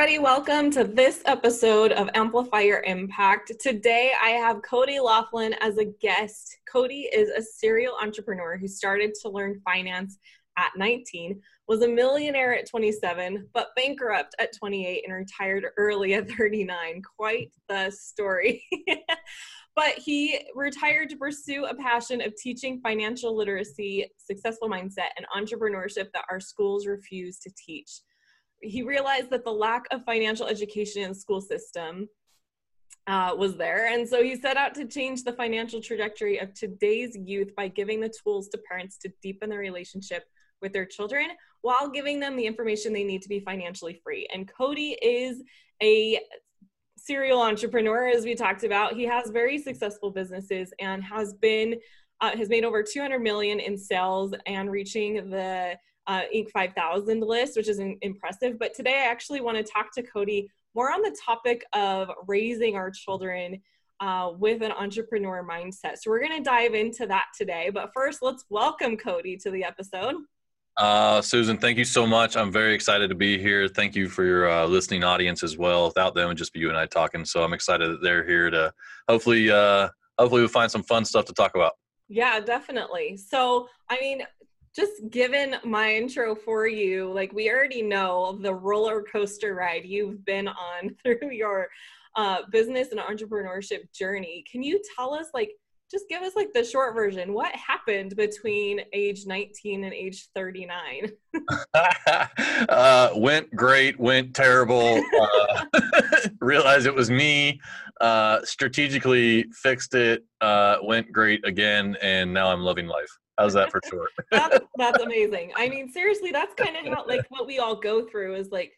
Everybody, welcome to this episode of Amplify Your Impact. Today, I have Cody Laughlin as a guest. Cody is a serial entrepreneur who started to learn finance at 19, was a millionaire at 27, but bankrupt at 28 and retired early at 39. Quite the story. but he retired to pursue a passion of teaching financial literacy, successful mindset, and entrepreneurship that our schools refuse to teach he realized that the lack of financial education in the school system uh, was there. And so he set out to change the financial trajectory of today's youth by giving the tools to parents to deepen their relationship with their children while giving them the information they need to be financially free. And Cody is a serial entrepreneur, as we talked about. He has very successful businesses and has been uh, has made over 200 million in sales and reaching the uh, Inc. 5000 list, which is in- impressive. But today I actually want to talk to Cody more on the topic of raising our children uh, with an entrepreneur mindset. So we're going to dive into that today. But first, let's welcome Cody to the episode. Uh, Susan, thank you so much. I'm very excited to be here. Thank you for your uh, listening audience as well. Without them, it'd just be you and I talking. So I'm excited that they're here to hopefully, uh, hopefully, we'll find some fun stuff to talk about. Yeah, definitely. So, I mean, just given my intro for you, like we already know the roller coaster ride you've been on through your uh, business and entrepreneurship journey. Can you tell us, like, just give us like the short version. What happened between age 19 and age 39? uh, went great, went terrible. Uh, realized it was me. Uh, strategically fixed it. Uh, went great again, and now I'm loving life. How's that for short? that's, that's amazing. I mean, seriously, that's kind of how like what we all go through is like,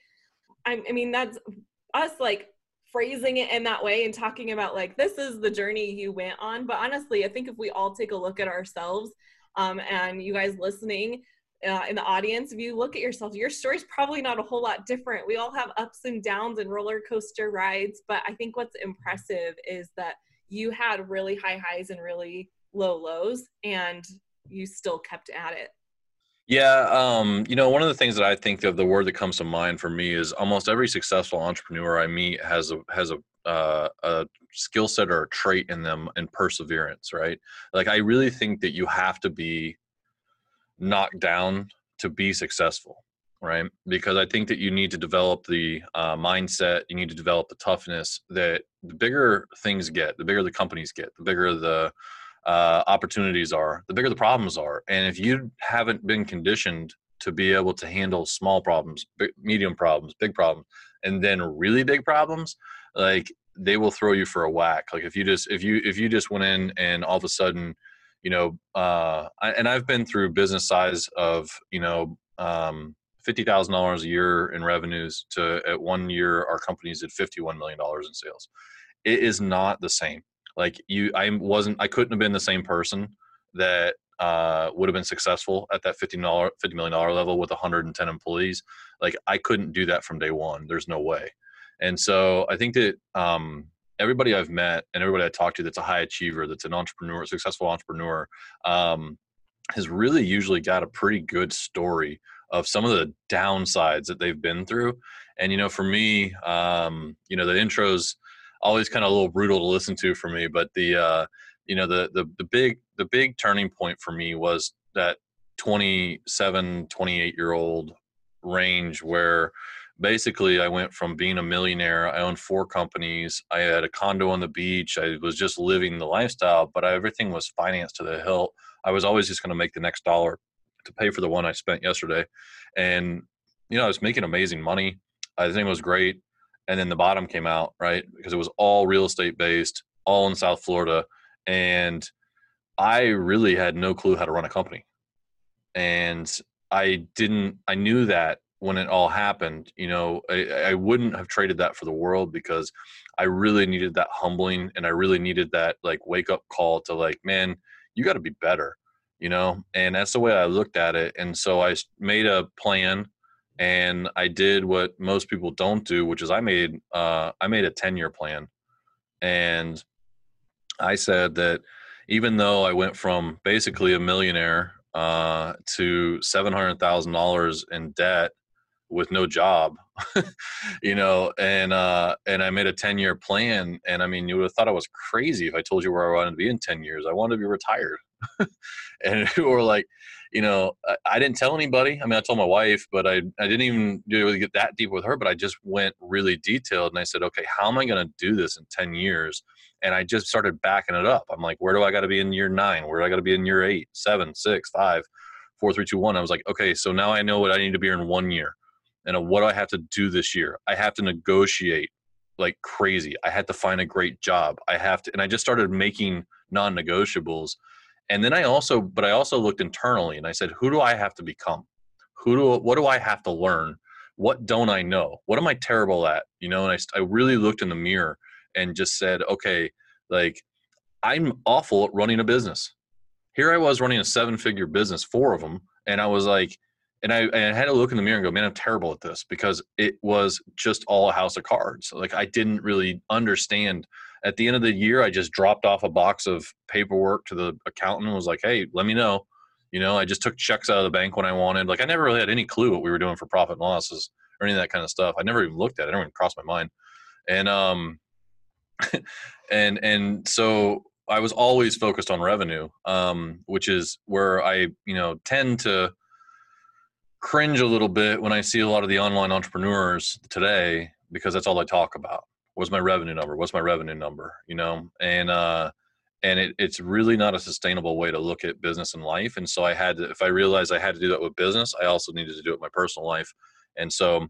I, I mean, that's us like phrasing it in that way and talking about like this is the journey you went on. But honestly, I think if we all take a look at ourselves, um, and you guys listening uh, in the audience, if you look at yourself, your story's probably not a whole lot different. We all have ups and downs and roller coaster rides, but I think what's impressive is that you had really high highs and really low lows, and you still kept at it? Yeah, um, you know, one of the things that I think of the word that comes to mind for me is almost every successful entrepreneur I meet has a has a uh, a skill set or a trait in them and perseverance, right? Like I really think that you have to be knocked down to be successful, right? Because I think that you need to develop the uh, mindset, you need to develop the toughness that the bigger things get, the bigger the companies get, the bigger the uh, opportunities are, the bigger the problems are. And if you haven't been conditioned to be able to handle small problems, big, medium problems, big problems, and then really big problems, like they will throw you for a whack. Like if you just if you if you just went in and all of a sudden, you know, uh, I, and I've been through business size of you know um, fifty thousand dollars a year in revenues to at one year our companies did fifty one million dollars in sales. It is not the same like you i wasn't i couldn't have been the same person that uh, would have been successful at that 50 million $50 million level with 110 employees. Like i couldn't do that from day one. There's no way. And so i think that um, everybody i've met and everybody I talked to that's a high achiever that's an entrepreneur successful entrepreneur um, has really usually got a pretty good story of some of the downsides that they've been through. And you know for me um, you know the intros always kind of a little brutal to listen to for me. But the uh, you know the the the big the big turning point for me was that 27 28 year old range where basically I went from being a millionaire. I owned four companies. I had a condo on the beach. I was just living the lifestyle, but everything was financed to the hilt. I was always just going to make the next dollar to pay for the one I spent yesterday. And, you know, I was making amazing money. I think it was great and then the bottom came out right? Because it was all real estate based all in south florida and i really had no clue how to run a company. And i didn't i knew that when it all happened you know I, I wouldn't have traded that for the world because i really needed that humbling and i really needed that like wake up call to like man you got to be better you know? And that's the way i looked at it. And so i made a plan and I did what most people don't do, which is I made uh, I made a ten year plan, and I said that even though I went from basically a millionaire uh, to seven hundred thousand dollars in debt with no job, you know, and uh, and I made a ten year plan, and I mean, you would have thought I was crazy if I told you where I wanted to be in ten years. I wanted to be retired, and or like, you know, I, I, didn't tell anybody. I mean, I told my wife, but I I didn't even really get that deep with her. But I just went really detailed, and I said, okay, how am I going to do this in ten years? And I just started backing it up. I'm like, where do I got to be in year nine? Where do I got to be in year eight, seven, six, five? four, three, two, one. I was like, okay, so now I know what I need to be in one year. And what do I have to do this year? I have to negotiate like crazy. I had to find a great job. I have to, and I just started making non negotiables. And then I also, but I also looked internally and I said, who do I have to become? Who do, what do I have to learn? What don't I know? What am I terrible at? You know, and I, I really looked in the mirror and just said, okay, like I'm awful at running a business here I was running a seven figure business, four of them, and I was like, and I, and I had to look in the mirror and go, man, I'm terrible at this because it was just all a house of cards. Like I didn't really understand. At the end of the year, I just dropped off a box of paperwork to the accountant and was like, hey, let me know. You know, I just took checks out of the bank when I wanted. Like I never really had any clue what we were doing for profit and losses or any of that kind of stuff. I never even looked at it. It never even crossed my mind. And um and and so I was always focused on revenue, um, which is where I, you know, tend to cringe a little bit when I see a lot of the online entrepreneurs today because that's all I talk about. What's my revenue number? What's my revenue number? You know, and uh, and it, it's really not a sustainable way to look at business and life. And so I had to, if I realized I had to do that with business, I also needed to do it my personal life. And so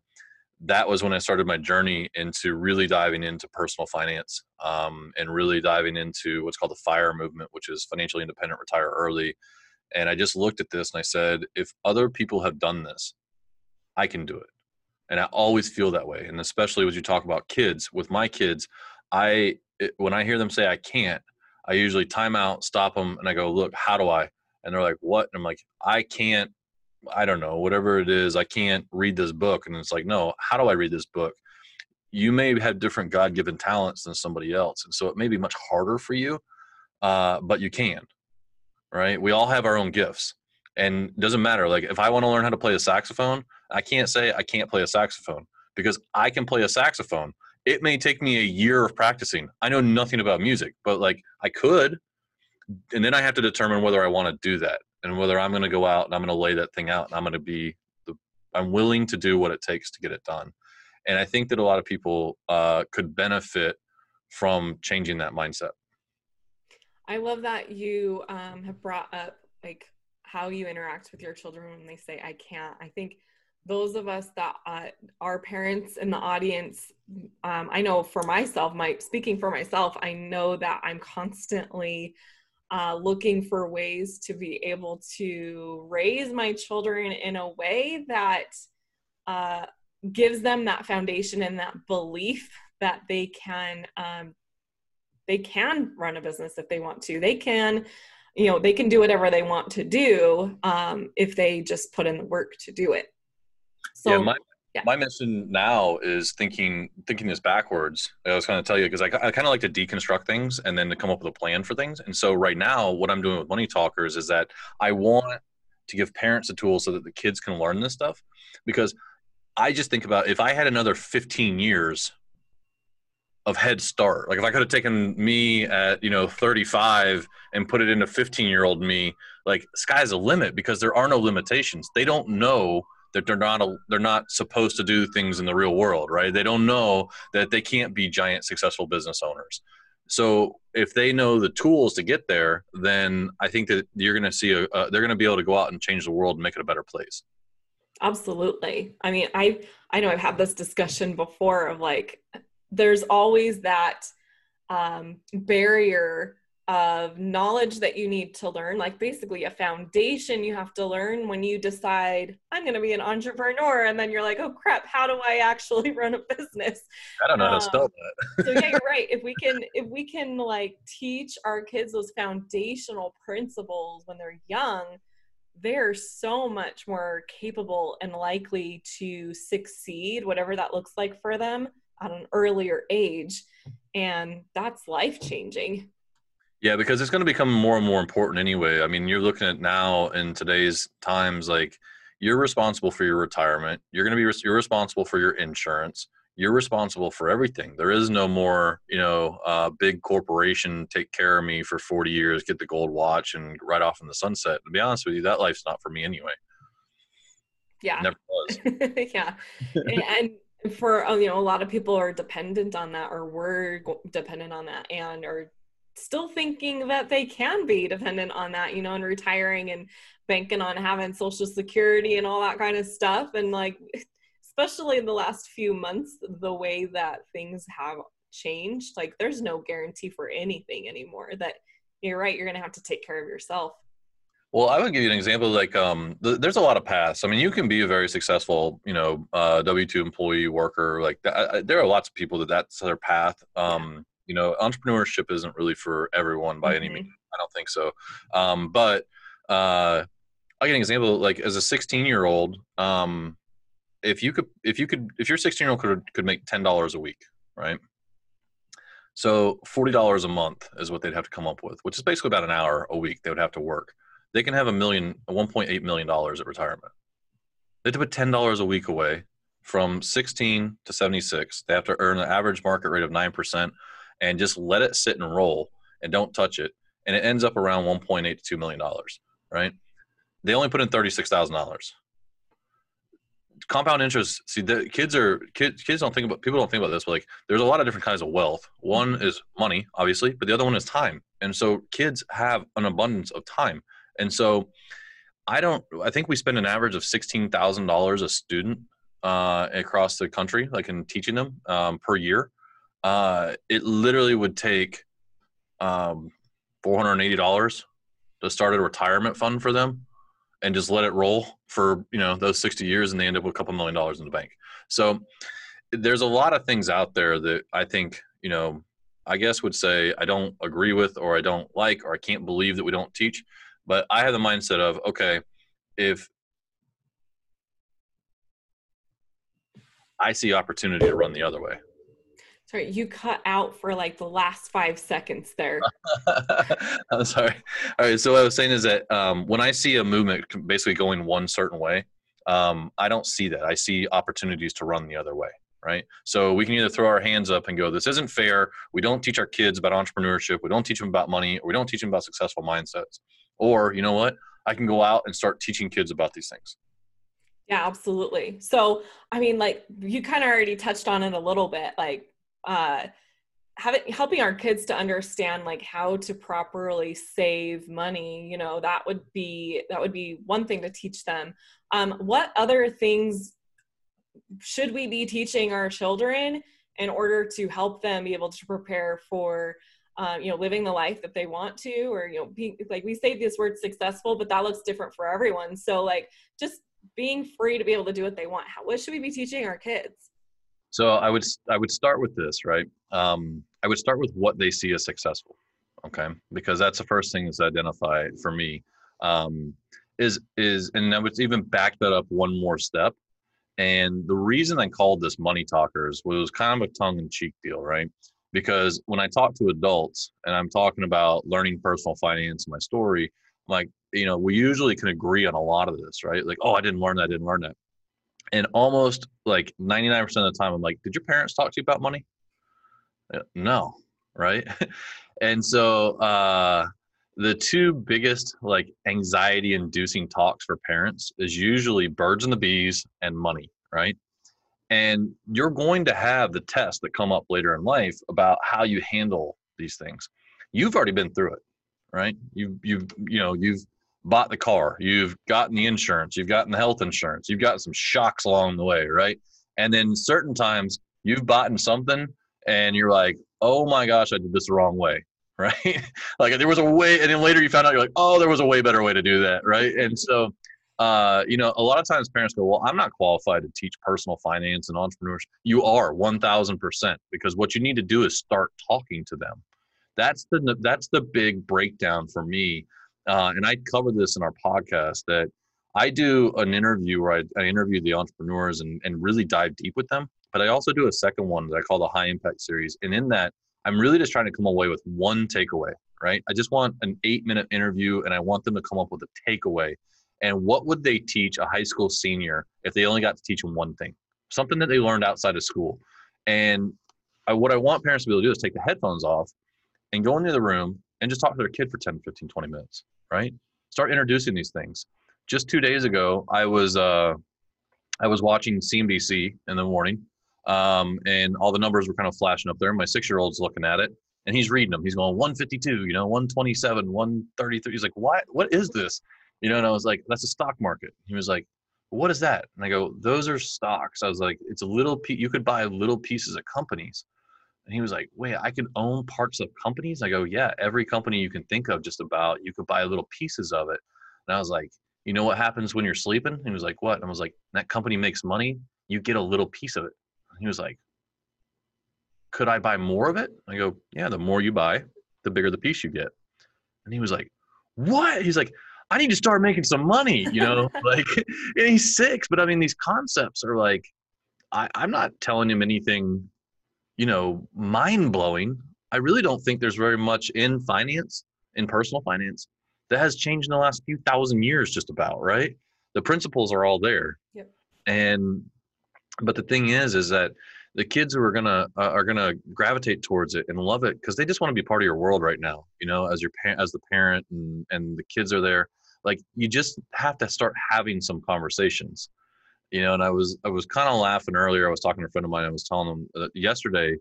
that was when I started my journey into really diving into personal finance um, and really diving into what's called the FIRE movement, which is financially independent, retire early. And I just looked at this and I said, if other people have done this, I can do it. And I always feel that way. And especially when you talk about kids, with my kids, I when I hear them say I can't, I usually time out, stop them, and I go, look, how do I? And they're like, what? And I'm like, I can't I don't know, whatever it is, I can't read this book. And it's like, no, how do I read this book? You may have different God given talents than somebody else. And so it may be much harder for you, uh, but you can, right? We all have our own gifts. And it doesn't matter. Like if I want to learn how to play a saxophone, I can't say I can't play a saxophone because I can play a saxophone. It may take me a year of practicing. I know nothing about music, but like I could. And then I have to determine whether I want to do that and whether I'm going to go out and I'm going to lay that thing out and I'm going to be the I'm willing to do what it takes to get it done. And I think that a lot of people uh, could benefit from changing that mindset. I love that you um, have brought up like how you interact with your children when they say I can't. I think those of us that uh, are parents in the audience, um, I know for myself, my speaking for myself, I know that I'm constantly uh, looking for ways to be able to raise my children in a way that uh, gives them that foundation and that belief that they can um, they can run a business if they want to. They can you know they can do whatever they want to do um, if they just put in the work to do it so yeah, my, yeah. my mission now is thinking thinking this backwards. I was going to tell you because I, I kind of like to deconstruct things and then to come up with a plan for things. And so right now what i'm doing with money talkers is that i want to give parents the tools so that the kids can learn this stuff. Because i just think about if i had another 15 years of head start like if i could have taken me at you know 35 and put it into 15 year old me like sky's the limit because there are no limitations. They don't know that they're not a, they're not supposed to do things in the real world, right? They don't know that they can't be giant successful business owners. So if they know the tools to get there, then I think that you're going to see a, they're going to be able to go out and change the world and make it a better place. Absolutely. I mean, I I know I've had this discussion before of like there's always that um, barrier of knowledge that you need to learn, like basically a foundation you have to learn when you decide, I'm going to be an entrepreneur. And then you're like, oh crap, how do I actually run a business? I don't know um, how to spell um, that. so yeah, you're right. If we can, if we can like teach our kids those foundational principles when they're young, they're so much more capable and likely to succeed, whatever that looks like for them at an earlier age. And that's life changing. Yeah, because it's going to become more and more important anyway. I mean, you're looking at now in today's times, like, you're responsible for your retirement. You're going to be you're responsible for your insurance. You're responsible for everything. There is no more, you know, uh, big corporation take care of me for 40 years, get the gold watch, and ride off in the sunset. To be honest with you, that life's not for me anyway. Yeah, never was. yeah, and, and for uh, you know, a lot of people are dependent on that, or were dependent on that, and are still thinking that they can be dependent on that, you know, and retiring and banking on having social security and all that kind of stuff. And like, especially in the last few months, the way that things have changed, like, there's no guarantee for anything anymore. That you're right, you're going to have to take care of yourself. Well, I would give you an example. Like, um, th- there's a lot of paths. I mean, you can be a very successful, you know, uh, W two employee worker. Like, th- there are lots of people that that's their path. Um, you know entrepreneurship isn't really for everyone by mm-hmm. any means i don't think so. Um, but uh, i'll give an example like as a 16 year old um, if you could if you could if your 16 year old could could make $10 a week right? So $40 a month is what they'd have to come up with which is basically about an hour a week they would have to work. They can have a million 1.8 million dollars at retirement. They have to put $10 a week away from 16 to 76 they have to earn an average market rate of 9% and just let it sit and roll and don't touch it. And it ends up around 1.8 to $2 million, right? They only put in $36,000. Compound interest. See, the kids are kids. Kids don't think about. People don't think about this, but like, there's a lot of different kinds of wealth. One is money, obviously, but the other one is time. And so, kids have an abundance of time. And so, I don't. I think we spend an average of sixteen thousand dollars a student uh, across the country, like in teaching them um, per year uh, it literally would take um, $480 to start a retirement fund for them and just let it roll for you know those 60 years and they end up with a couple million dollars in the bank. So there's a lot of things out there that i think you know i guess would say i don't agree with or i don't like or i can't believe that we don't teach but i have the mindset of okay if i see opportunity to run the other way Sorry, you cut out for like the last five seconds there. I'm sorry. All right. So what I was saying is that um, when I see a movement basically going one certain way, um, I don't see that. I see opportunities to run the other way. Right. So we can either throw our hands up and go, this isn't fair. We don't teach our kids about entrepreneurship. We don't teach them about money. Or we don't teach them about successful mindsets. Or, you know what? I can go out and start teaching kids about these things. Yeah, absolutely. So, I mean, like you kind of already touched on it a little bit. Like uh, having helping our kids to understand like how to properly save money you know that would be that would be one thing to teach them. Um, what other things should we be teaching our children in order to help them be able to prepare for um, you know living the life that they want to? Or you know being like we say this word successful but that looks different for everyone. So like just being free to be able to do what they want. How, what should we be teaching our kids so I would I would start with this, right? Um, I would start with what they see as successful, okay? Because that's the first thing to identify for me. Um, is is and I would even back that up one more step. And the reason I called this money talkers was kind of a tongue in cheek deal, right? Because when I talk to adults and I'm talking about learning personal finance, my story, like you know, we usually can agree on a lot of this, right? Like, oh, I didn't learn that, I didn't learn that and almost like 99% of the time i'm like did your parents talk to you about money? Uh, no right? And so uh the two biggest like anxiety inducing talks for parents is usually birds and the bees and money right? And you're going to have the tests that come up later in life about how you handle these things. You've already been through it right? You you've you know you've bought the car, you've gotten the insurance, you've gotten the health insurance, you've gotten some shocks along the way, right? And then certain times you've bought something and you're like, oh my gosh, I did this the wrong way, right? like there was a way, and then later you found out you're like, oh, there was a way better way to do that, right? And so, uh, you know, a lot of times parents go, well, I'm not qualified to teach personal finance and entrepreneurship. You are 1000% because what you need to do is start talking to them. That's the that's the big breakdown for me uh, and I cover this in our podcast that I do an interview where I, I interview the entrepreneurs and, and really dive deep with them. But I also do a second one that I call the high impact series. And in that, I'm really just trying to come away with one takeaway, right? I just want an eight minute interview and I want them to come up with a takeaway. and what would they teach a high school senior if they only got to teach them one thing something that they learned outside of school and I, what i want parents to be able to do is take the headphones off and go into the room and just talk to their kid for 10 15 20 minutes right? Start introducing these things. Just two days ago i was uh i was watching cnbc in the morning um, and all the numbers were kind of flashing up there. My six year old's looking at it and he's reading them he's going 152 you know 127 133 he's like what? What is this? You know and i was like that's a stock market. He was like what is that? And i go those are stocks. I was like it's a little piece you could buy little pieces of companies and he was like, wait, I can own parts of companies? I go, yeah, every company you can think of just about, you could buy little pieces of it. And I was like, you know what happens when you're sleeping? He was like, what? And I was like, that company makes money. You get a little piece of it. And he was like, could I buy more of it? I go, yeah, the more you buy, the bigger the piece you get. And he was like, what? He's like, I need to start making some money, you know, like he's six, but I mean, these concepts are like, I, I'm not telling him anything you know, mind blowing. I really don't think there's very much in finance, in personal finance, that has changed in the last few thousand years, just about, right? The principles are all there. Yep. And, but the thing is, is that the kids who are gonna uh, are gonna gravitate towards it and love it because they just want to be part of your world right now. You know, as your parent, as the parent, and and the kids are there. Like you just have to start having some conversations you know and i was i was kind of laughing earlier. I was talking to a friend of mine i was telling him that yesterday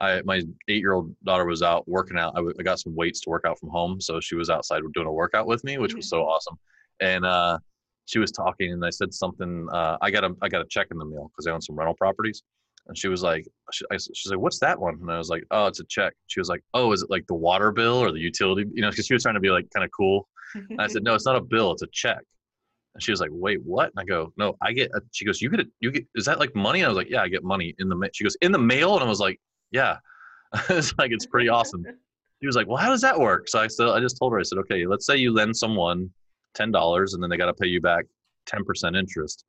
i my eight year old daughter was out working out. I, w- I got some weights to work out from home so she was outside doing a workout with me which was so awesome. And uh she was talking and i said something uh i got a i got a check in the mail because i own some rental properties. And she was like she, I, she's like what's that one? And i was like oh it's a check. She was like oh is it like the water bill or the utility? You know because she was trying to be like kind of cool. And i said no it's not a bill it's a check and she was like, wait, what? And I go, no, I get, a, she goes, you get it, you get, is that like money? And I was like, yeah, I get money in the, mail. she goes, in the mail? And I was like, yeah. it's like, it's pretty awesome. She was like, well, how does that work? So I said, I just told her, I said, okay, let's say you lend someone $10 and then they got to pay you back 10% interest.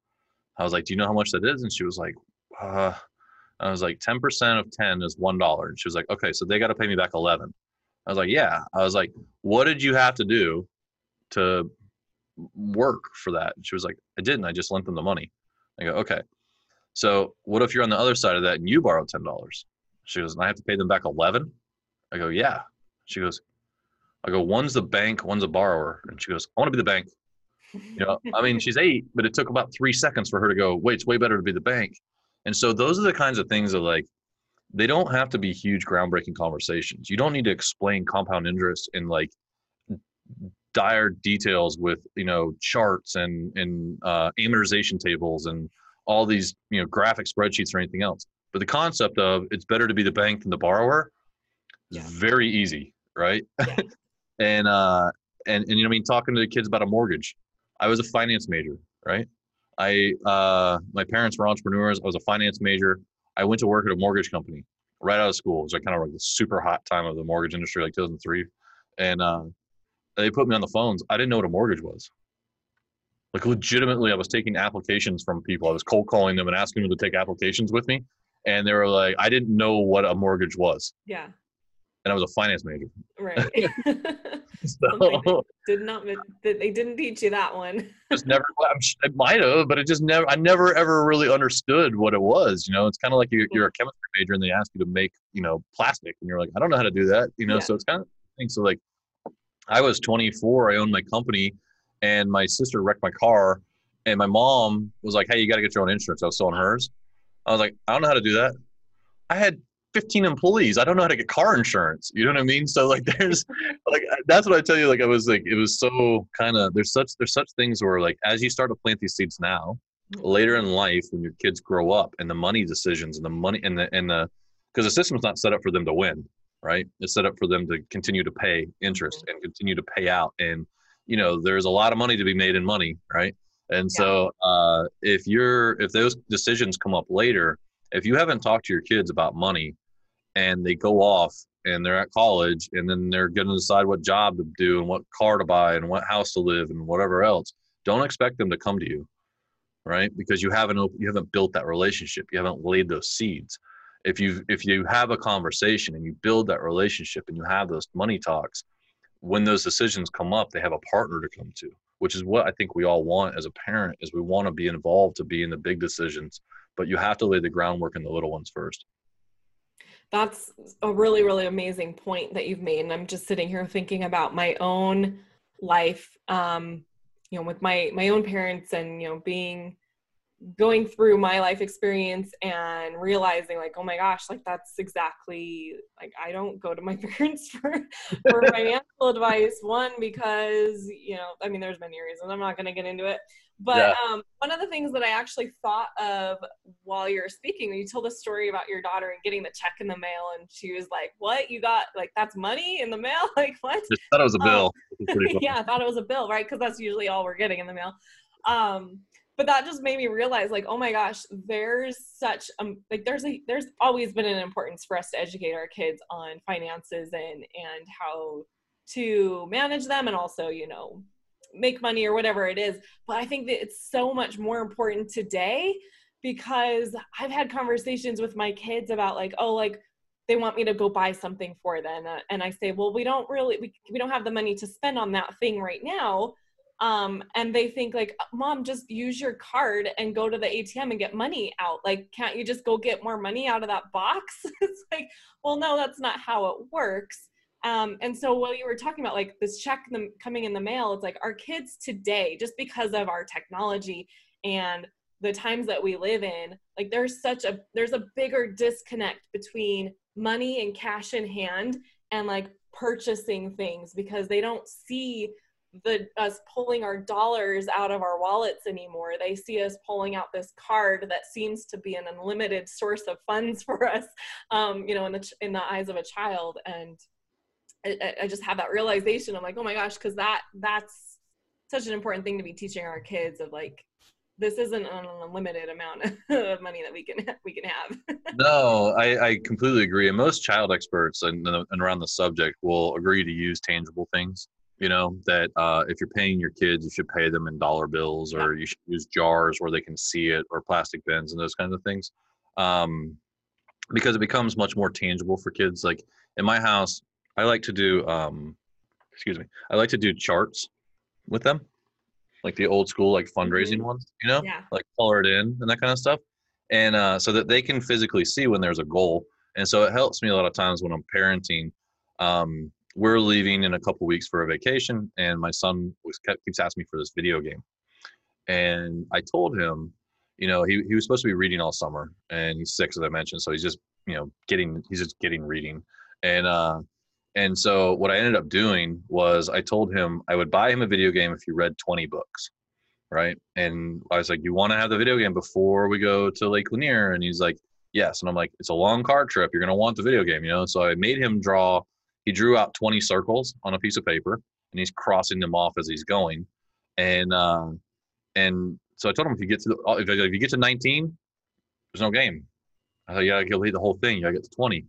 I was like, do you know how much that is? And she was like, uh, I was like, 10% of 10 is $1. And she was like, okay, so they got to pay me back 11. I was like, yeah. I was like, what did you have to do to work for that. And she was like, I didn't. I just lent them the money. I go, okay. So what if you're on the other side of that and you borrow ten dollars? She goes, and I have to pay them back eleven. I go, yeah. She goes, I go, one's the bank, one's a borrower, and she goes, I want to be the bank. You know, I mean, she's eight, but it took about three seconds for her to go, wait, it's way better to be the bank. And so those are the kinds of things that like they don't have to be huge groundbreaking conversations. You don't need to explain compound interest in like dire details with you know charts and and uh, amortization tables and all these you know graphic spreadsheets or anything else. But the concept of it's better to be the bank than the borrower is yeah. very easy, right? Yeah. and uh and and you know I mean talking to the kids about a mortgage. I was a finance major, right? I uh my parents were entrepreneurs. I was a finance major. I went to work at a mortgage company right out of school. It was like kind of like the super hot time of the mortgage industry, like 2003. And uh, they put me on the phones. I didn't know what a mortgage was. Like legitimately, I was taking applications from people. I was cold calling them and asking them to take applications with me, and they were like, I didn't know what a mortgage was. Yeah. And I was a finance major. Right. so, did not. They didn't teach you that one. just never. I might have, but it just never. I never ever really understood what it was. You know, it's kind of like you're, you're a chemistry major and they ask you to make you know plastic, and you're like, I don't know how to do that. You know, yeah. so it's kind of things. So like I was 24. I owned my company, and my sister wrecked my car. And my mom was like, "Hey, you got to get your own insurance." I was selling hers. I was like, "I don't know how to do that." I had 15 employees. I don't know how to get car insurance. You know what I mean? So like, there's like that's what I tell you. Like, I was like, it was so kind of there's such there's such things where like as you start to plant these seeds now, later in life when your kids grow up and the money decisions and the money and the and the because the system's not set up for them to win right? It's set up for them to continue to pay interest and continue to pay out. And, you know, there's a lot of money to be made in money, right? And yeah. so uh, if you're, if those decisions come up later, if you haven't talked to your kids about money and they go off and they're at college and then they're going to decide what job to do and what car to buy and what house to live and whatever else, don't expect them to come to you, right? Because you haven't you haven't built that relationship, you haven't laid those seeds if you if you have a conversation and you build that relationship and you have those money talks when those decisions come up they have a partner to come to which is what I think we all want as a parent is we want to be involved to be in the big decisions, but you have to lay the groundwork in the little ones first. That's a really, really amazing point that you've made. And I'm just sitting here thinking about my own life, um, you know, with my my own parents and you know being going through my life experience and realizing like oh my gosh like that's exactly like i don't go to my parents for for financial advice. One because you know i mean there's many reasons i'm not going to get into it. But yeah. um, one of the things that i actually thought of while you're speaking you told a story about your daughter and getting the check in the mail and she was like what? You got like that's money in the mail? Like what? Just thought it was a bill. Um, yeah i thought it was a bill right? Because that's usually all we're getting in the mail. Um but that just made me realize like oh my gosh there's such um like there's a there's always been an importance for us to educate our kids on finances and and how to manage them and also you know make money or whatever it is. But i think that it's so much more important today because i've had conversations with my kids about like oh like they want me to go buy something for them. And i say well we don't really we, we don't have the money to spend on that thing right now um, and they think like mom just use your card and go to the atm and get money out. Like can't you just go get more money out of that box? It's like well no that's not how it works. Um, and so while you were talking about like this check coming in the mail it's like our kids today just because of our technology and the times that we live in like there's such a there's a bigger disconnect between money and cash in hand and like purchasing things because they don't see the us pulling our dollars out of our wallets anymore. They see us pulling out this card that seems to be an unlimited source of funds for us, um, you know, in the in the eyes of a child. And I, I just have that realization. I'm like, oh my gosh, because that that's such an important thing to be teaching our kids of like this isn't an unlimited amount of money that we can we can have. no, I, I completely agree. And most child experts and, and around the subject will agree to use tangible things you know that uh, if you're paying your kids you should pay them in dollar bills or you should use jars where they can see it or plastic bins and those kinds of things um, because it becomes much more tangible for kids like in my house i like to do um, excuse me i like to do charts with them like the old school like fundraising mm-hmm. ones you know yeah. like color it in and that kind of stuff and uh, so that they can physically see when there's a goal and so it helps me a lot of times when i'm parenting um, we're leaving in a couple weeks for a vacation, and my son was, keeps asking me for this video game. And I told him, you know, he, he was supposed to be reading all summer, and he's six, as I mentioned, so he's just, you know, getting he's just getting reading, and uh, and so what I ended up doing was I told him I would buy him a video game if he read 20 books, right? And I was like, "You want to have the video game before we go to Lake Lanier?" And he's like, "Yes." And I'm like, "It's a long car trip. You're gonna want the video game, you know." So I made him draw he drew out 20 circles on a piece of paper and he's crossing them off as he's going. And uh, and so I told him if you get to the, if, if you get to 19, there's no game. I thought, yeah, you'll lead the whole thing. You gotta get to 20.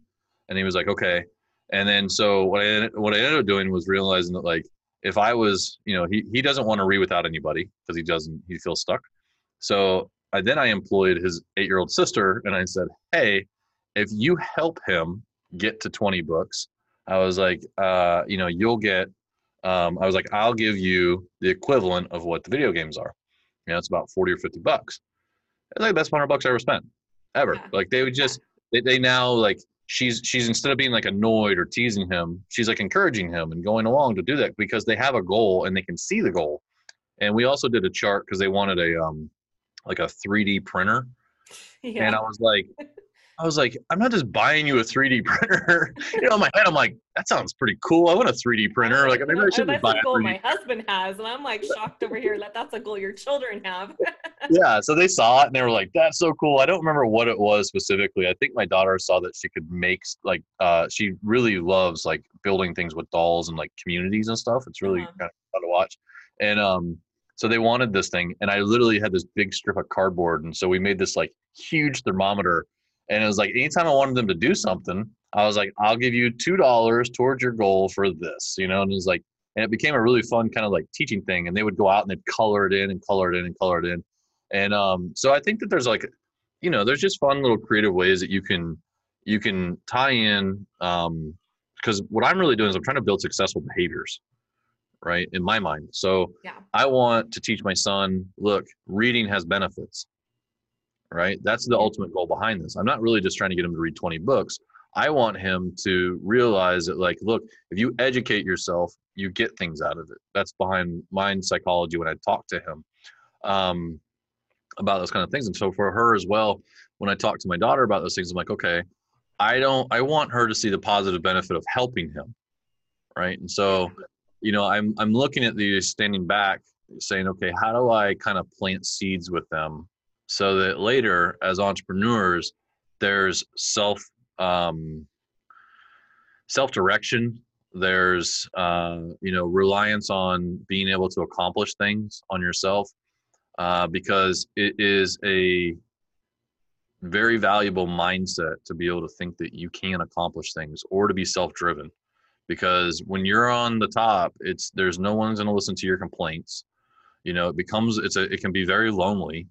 And he was like, okay. And then so what I what I ended up doing was realizing that like if I was, you know, he he doesn't want to read without anybody because he doesn't he feels stuck. So I then I employed his eight year old sister and I said, hey, if you help him get to 20 books, I was like, uh, you know, you'll get. Um, I was like, I'll give you the equivalent of what the video games are. You know, it's about forty or fifty bucks. It's like the best hundred bucks I ever spent, ever. Yeah. Like they would just, they, they now like she's she's instead of being like annoyed or teasing him, she's like encouraging him and going along to do that because they have a goal and they can see the goal. And we also did a chart because they wanted a um like a 3D printer. Yeah. And I was like, I was like, I'm not just buying you a 3D printer. you know, in my head, I'm like, that sounds pretty cool. I want a 3D printer. Like, maybe I should buy a goal my husband has, and I'm like shocked over here that that's a goal your children have. yeah, so they saw it and they were like, "That's so cool." I don't remember what it was specifically. I think my daughter saw that she could make like, uh, she really loves like building things with dolls and like communities and stuff. It's really uh-huh. kind of fun to watch, and um, so they wanted this thing, and I literally had this big strip of cardboard, and so we made this like huge thermometer and it was like anytime I wanted them to do something, I was like, I'll give you two dollars towards your goal for this, you know. And it was like, and it became a really fun kind of like teaching thing. And they would go out and they'd color it in and color it in and color it in. And um, so I think that there's like, you know, there's just fun little creative ways that you can you can tie in. Um, because what I'm really doing is I'm trying to build successful behaviors. right? In my mind. So Yeah. I want to teach my son, look, reading has benefits, right? That's the Mhm. ultimate goal behind this. I'm not really just trying to get him to read 20 books. I want him to realize that, like, look, if you educate yourself, you get things out of it. That's behind mind psychology when I talk to him um, about those kind of things. And so for her as well, when I talk to my daughter about those things, I'm like, okay, I don't, I want her to see the positive benefit of helping him, right? And so, you know, I'm I'm looking at these standing back, saying, okay, how do I kind of plant seeds with them so that later, as entrepreneurs, there's self um, self direction. There's uh, you know reliance on being able to accomplish things on yourself uh, because it is a very valuable mindset to be able to think that you can accomplish things or to be self-driven because when you're on the top it's there's no one's going to listen to your complaints you know it becomes it's a it can be very lonely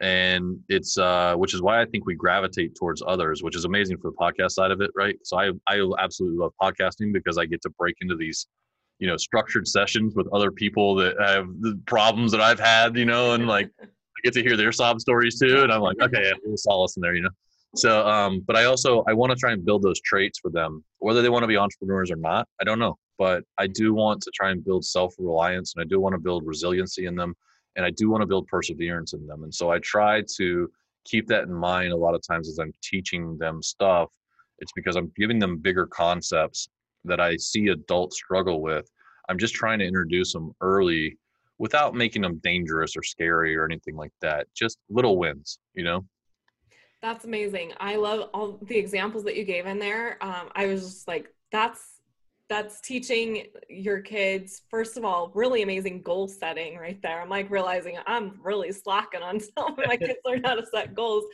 and it's uh which is why i think we gravitate towards others which is amazing for the podcast side of it right so i i absolutely love podcasting because i get to break into these you know structured sessions with other people that have the problems that i've had you know and like I get to hear their sob stories too, and I'm like, okay, yeah, there's solace in there, you know. So, um, but I also I want to try and build those traits for them, whether they want to be entrepreneurs or not. I don't know, but I do want to try and build self reliance, and I do want to build resiliency in them, and I do want to build perseverance in them. And so I try to keep that in mind a lot of times as I'm teaching them stuff. It's because I'm giving them bigger concepts that I see adults struggle with. I'm just trying to introduce them early without making them dangerous or scary or anything like that. Just little wins, you know? That's amazing. I love all the examples that you gave in there. Um, I was just like, that's that's teaching your kids first of all really amazing goal setting right there. I'm like realizing i'm really slacking on helping my kids learn how to set goals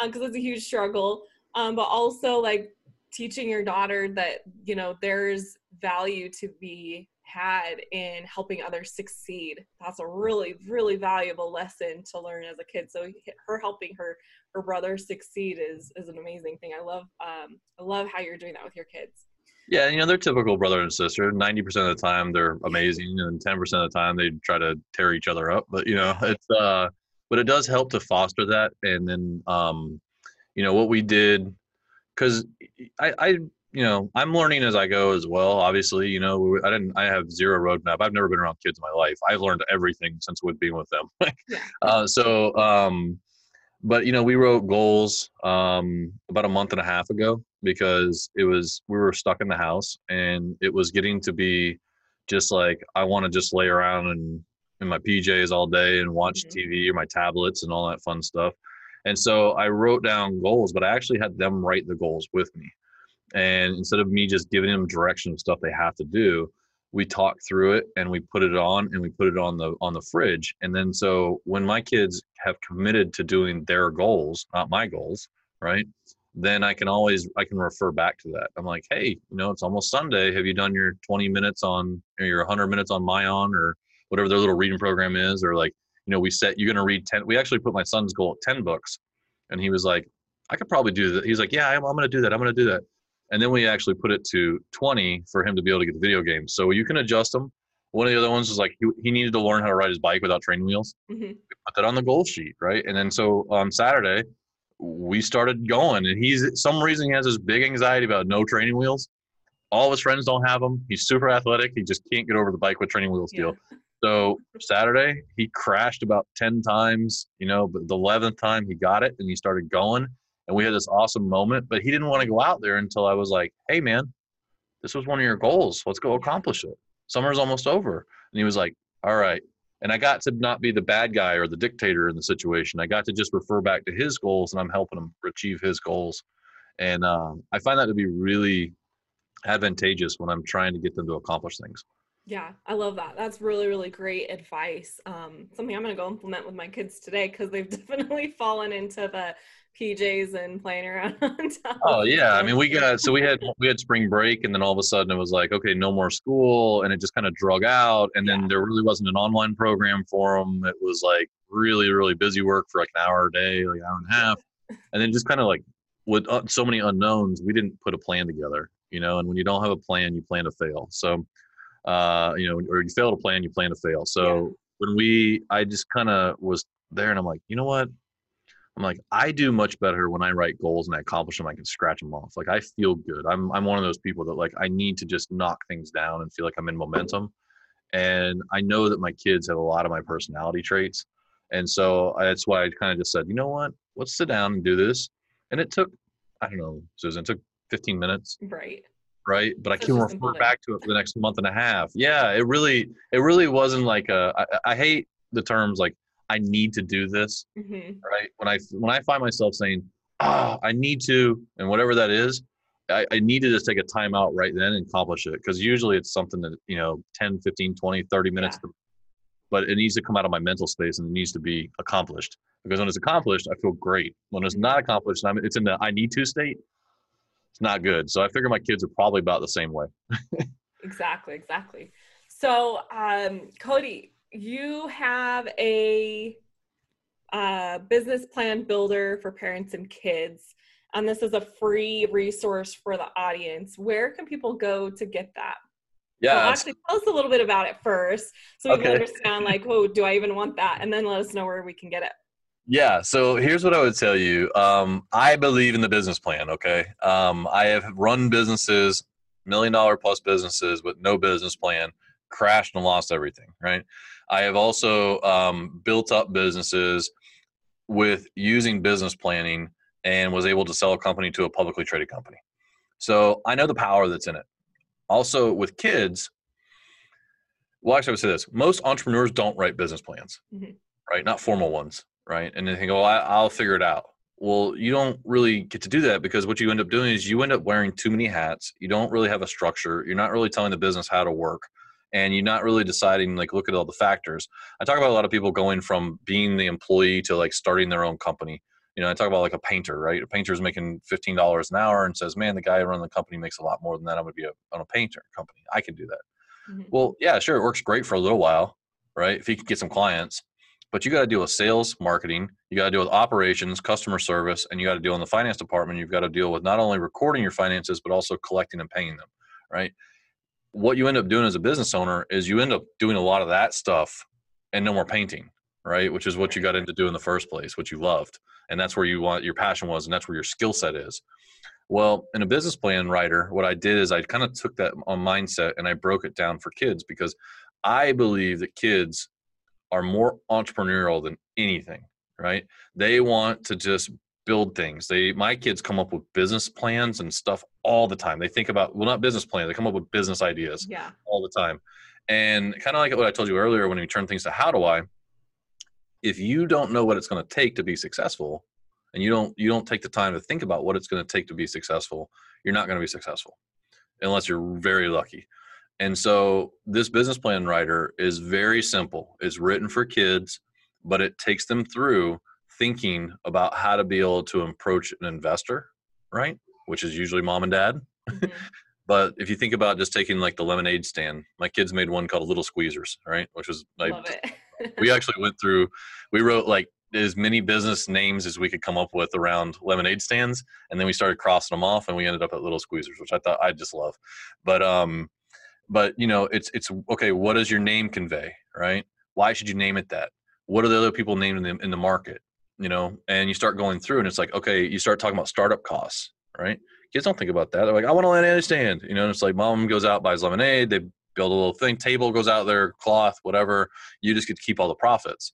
because um, it's a huge struggle. Um, but also like teaching your daughter that you know there's value to be had in helping others succeed. That's a really really valuable lesson to learn as a kid. So her helping her her brother succeed is is an amazing thing. I love um i love how you're doing that with your kids yeah you know they're typical brother and sister. 90% of the time they're amazing and 10% of the time they try to tear each other up but you know it's uh but it does help to foster that and then um you know what we did because I, I you know i'm learning as i go as well obviously you know i didn't i have zero roadmap. I've never been around kids in my life. I've learned everything since with being with them. Yeah. uh, so um but you know we wrote goals um about a month and a half ago because it was we were stuck in the house and it was getting to be just like i want to just lay around and in my pjs all day and watch Mhm. tv or my tablets and all that fun stuff. And so i wrote down goals but i actually had them write the goals with me. And instead of me just giving them direction of stuff they have to do we talked through it and we put it on and we put it on the on the fridge. And then so when my kids have committed to doing their goals not my goals right then i can always i can refer back to that. I'm like hey you know it's almost sunday. Have you done your 20 minutes on or your 100 minutes on myon or whatever their little reading program is? Or like you know we set you're going to read 10 we actually put my son's goal at 10 books and he was like i could probably do that he's like yeah i'm, I'm going to do that i'm going to do that. And then we actually put it to 20 for him to be able to get the video games. So you can adjust them. One of the other ones was like he, he needed to learn how to ride his bike without training wheels. Mhm. put that on the goal sheet right? And then so on saturday we started going and he's some reason he has this big anxiety about no training wheels. All of his friends don't have them he's super athletic. He just can't get over the bike with training wheels deal. So saturday he crashed about 10 times you know but the 11th time he got it and he started going and we had this awesome moment but he didn't want to go out there until i was like hey man this was one of your goals. Let's go accomplish it. Summer's almost over and he was like all right and i got to not be the bad guy or the dictator in the situation i got to just refer back to his goals and i'm helping him achieve his goals and um, i find that to be really advantageous when i'm trying to get them to accomplish things Yeah, I love that. That's really, really great advice. Um, something I'm going to go implement with my kids today because they've definitely fallen into the PJs and playing around on top. Oh yeah, I mean we got so we had we had spring break and then all of a sudden it was like okay no more school and it just kind of drug out and then Yeah. there really wasn't an online program for them. It was like really really busy work for like an hour a day, like an hour and a half, and then just kind of like with uh, so many unknowns, we didn't put a plan together, you know. And when you don't have a plan, you plan to fail. So uh, you know, or you fail to plan, you plan to fail. So yeah. when we, I just kind of was there, and I'm like, you know what? I'm like, I do much better when I write goals and I accomplish them. I can scratch them off. Like I feel good. I'm I'm one of those people that like I need to just knock things down and feel like I'm in momentum. And I know that my kids have a lot of my personality traits. And so that's why I kind of just said, you know what? Let's sit down and do this. And it took, I don't know, Susan, it took 15 minutes. Right. Right. But I can refer back to it for the next month and a half. Yeah. It really, it really wasn't like a, I, I hate the terms like I need to do this. Mm-hmm. Right. When I when I find myself saying, "Ah, oh, I need to," and whatever that is, I, I need to just take a time out right then and accomplish it because usually it's something that you know 10 15 20 30 minutes yeah. to, but it needs to come out of my mental space and it needs to be accomplished because when it's accomplished i feel great when it's not accomplished I'm, it's in the i need to state it's not good so i figure my kids are probably about the same way exactly exactly so um, cody you have a uh, business plan builder for parents and kids. And this is a free resource for the audience. Where can people go to get that? Yeah. Well, actually, tell us a little bit about it first so we okay. can understand, like, oh, do I even want that? And then let us know where we can get it. Yeah. So here's what I would tell you. Um, I believe in the business plan. Okay. Um, I have run businesses, million dollar plus businesses with no business plan, crashed and lost everything. Right. I have also um, built up businesses with using business planning and was able to sell a company to a publicly traded company. So I know the power that's in it. Also, with kids, well, actually, I would say this most entrepreneurs don't write business plans, mm-hmm. right? Not formal ones, right? And they think, oh, I, I'll figure it out. Well, you don't really get to do that because what you end up doing is you end up wearing too many hats. You don't really have a structure. You're not really telling the business how to work and you're not really deciding like look at all the factors. I talk about a lot of people going from being the employee to like starting their own company. You know i talk about like a painter right? A painter is making $15 an hour and says man the guy running the company makes a lot more than that. I'm going to be a, on a painter company. I can do that. Mm-hmm. well yeah sure it works great for a little while right if you can get some clients but you got to deal with sales marketing you got to deal with operations customer service and you got to deal in the finance department. You've got to deal with not only recording your finances but also collecting and paying them right what you end up doing as a business owner is you end up doing a lot of that stuff and no more painting right? Which is what you got into do in the first place what you loved. And that's where you want your passion was and that's where your skill set is. Well in a business plan writer what i did is i kind of took that on mindset and i broke it down for kids because i believe that kids are more entrepreneurial than anything right? They want to just build things. They my kids come up with business plans and stuff all the time. They think about well not business plans, they come up with business ideas yeah. all the time. And kind of like what I told you earlier when we turn things to how do I if you don't know what it's going to take to be successful and you don't you don't take the time to think about what it's going to take to be successful, you're not going to be successful unless you're very lucky. And so this business plan writer is very simple. It's written for kids, but it takes them through thinking about how to be able to approach an investor, right? Which is usually mom and dad. Mm-hmm. but if you think about just taking like the lemonade stand, my kids made one called Little Squeezers, right? Which was like, we actually went through, we wrote like as many business names as we could come up with around lemonade stands. And then we started crossing them off and we ended up at Little Squeezers, which I thought I just love. But, um, but you know, it's, it's okay. What does your name convey, right? Why should you name it that? What are the other people named in the, in the market? You know, and you start going through and it's like, okay, you start talking about startup costs, right? Kids don't think about that. They're like, I want a lemonade stand. You know, it's like mom goes out, buys lemonade, they build a little thing, table goes out there, cloth, whatever. You just get to keep all the profits.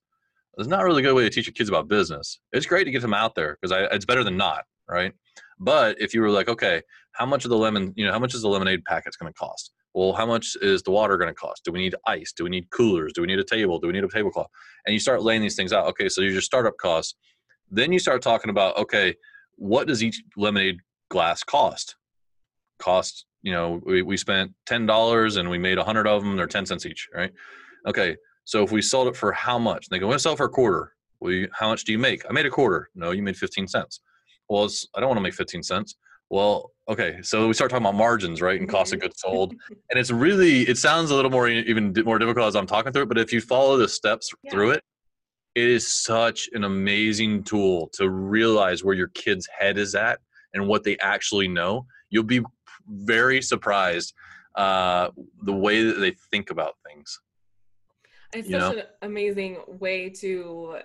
It's not really a good way to teach your kids about business. It's great to get them out there because it's better than not, right? But if you were like, okay, how much of the lemon, you know, how much is the lemonade packets going to cost? Well, how much is the water going to cost? Do we need ice? Do we need coolers? Do we need a table? Do we need a tablecloth? And you start laying these things out. Okay, so your startup costs. Then you start talking about, okay, what does each lemonade glass cost? Cost, you know, we, we spent $10 and we made a 100 of them. They're 10 cents each, right? Okay, so if we sold it for how much? And they go, we're going to sell for a quarter. Well, you, how much do you make? I made a quarter. No, you made 15 cents. Well, I don't want to make 15 cents. Well, okay, so we start talking about margins, right, and cost of goods sold, and it's really it sounds a little more even more difficult as I'm talking through it, but if you follow the steps yeah. through it, it is such an amazing tool to realize where your kid's head is at and what they actually know. You'll be very surprised uh, the way that they think about things. It's such know? an amazing way to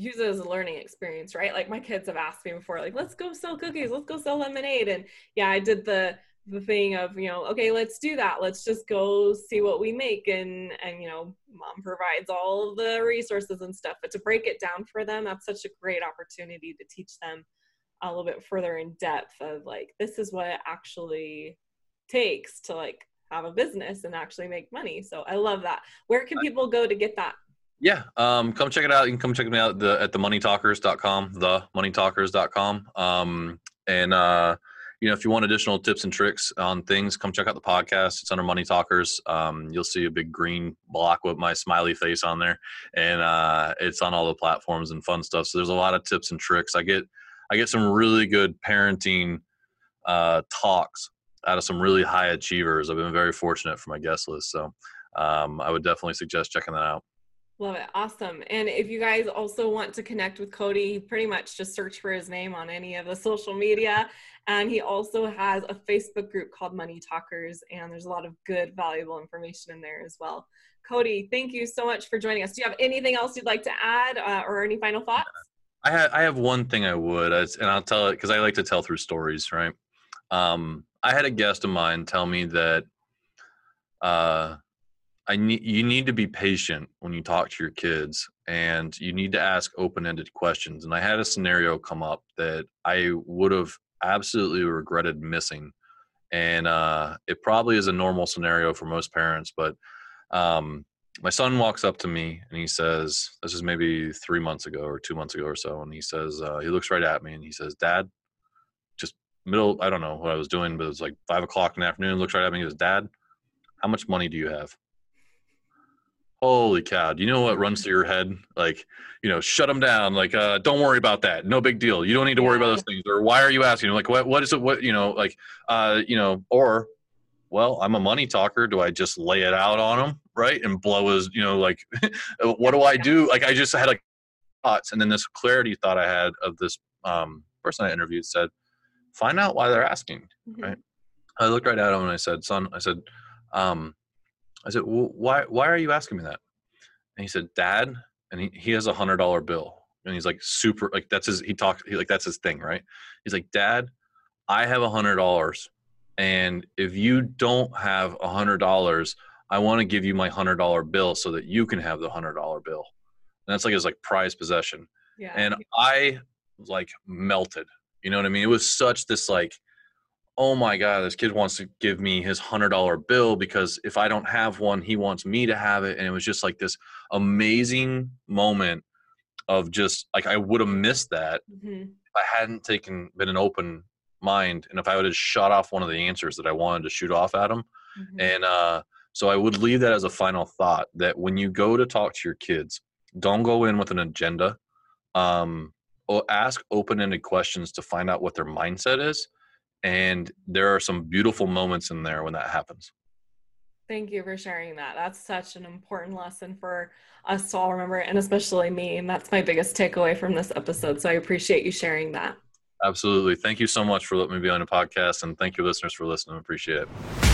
use it as a learning experience, right? Like my kids have asked me before, like, let's go sell cookies, let's go sell lemonade. And yeah, I did the the thing of, you know, okay, let's do that. Let's just go see what we make and and you know, mom provides all the resources and stuff. But to break it down for them, that's such a great opportunity to teach them a little bit further in depth of like this is what it actually takes to like have a business and actually make money. So I love that. Where can people go to get that? Yeah, um, come check it out. You can come check me out the, at the moneytalkers.com, the moneytalkers.com. Um, and, uh, you know, if you want additional tips and tricks on things, come check out the podcast. It's under Money Talkers. Um, you'll see a big green block with my smiley face on there, and uh, it's on all the platforms and fun stuff. So there's a lot of tips and tricks. I get I get some really good parenting uh, talks out of some really high achievers. I've been very fortunate for my guest list, so um, I would definitely suggest checking that out. Love it. Awesome. And if you guys also want to connect with Cody, pretty much just search for his name on any of the social media. And he also has a Facebook group called Money Talkers, and there's a lot of good, valuable information in there as well. Cody, thank you so much for joining us. Do you have anything else you'd like to add uh, or any final thoughts? I have, I have one thing I would, and I'll tell it because I like to tell through stories, right? Um, I had a guest of mine tell me that uh, I need you need to be patient when you talk to your kids and you need to ask open-ended questions. And I had a scenario come up that I would have absolutely regretted missing. And uh, it probably is a normal scenario for most parents, but um, my son walks up to me and he says, "This is maybe three months ago or two months ago or so," and he says, uh, he looks right at me and he says, "Dad, just middle. I don't know what I was doing, but it was like five o'clock in the afternoon. Looks right at me and he goes, Dad, how much money do you have?" Holy cow do you know what runs through your head? Like you know shut them down like uh don't worry about that no big deal you don't need to worry about those things or why are you asking? Like what what is it what you know like uh you know or well i'm a money talker do i just lay it out on him right and blow his you know like what do i do? Like i just had like thoughts and then this clarity thought i had of this um person i interviewed said find out why they're asking mm-hmm. right? I looked right at him and i said son i said um I said, well, why, why are you asking me that? And he said, dad, and he, he has a hundred dollar bill and he's like super, like that's his, he talks, he like, that's his thing. Right. He's like, dad, I have a hundred dollars. And if you don't have a hundred dollars, I want to give you my hundred dollar bill so that you can have the hundred dollar bill. And that's like his like prized possession. Yeah. And I like melted, you know what I mean? It was such this like, oh my god this kid wants to give me his hundred dollar bill because if i don't have one he wants me to have it and it was just like this amazing moment of just like i would have missed that mm-hmm. if i hadn't taken been an open mind and if i would have shot off one of the answers that i wanted to shoot off at him mm-hmm. and uh so i would leave that as a final thought that when you go to talk to your kids don't go in with an agenda um or ask open-ended questions to find out what their mindset is and there are some beautiful moments in there when that happens. Thank you for sharing that. That's such an important lesson for us to all remember and especially me and that's my biggest takeaway from this episode so i appreciate you sharing that. Absolutely. Thank you so much for letting me be on the podcast and thank you listeners for listening. Appreciate it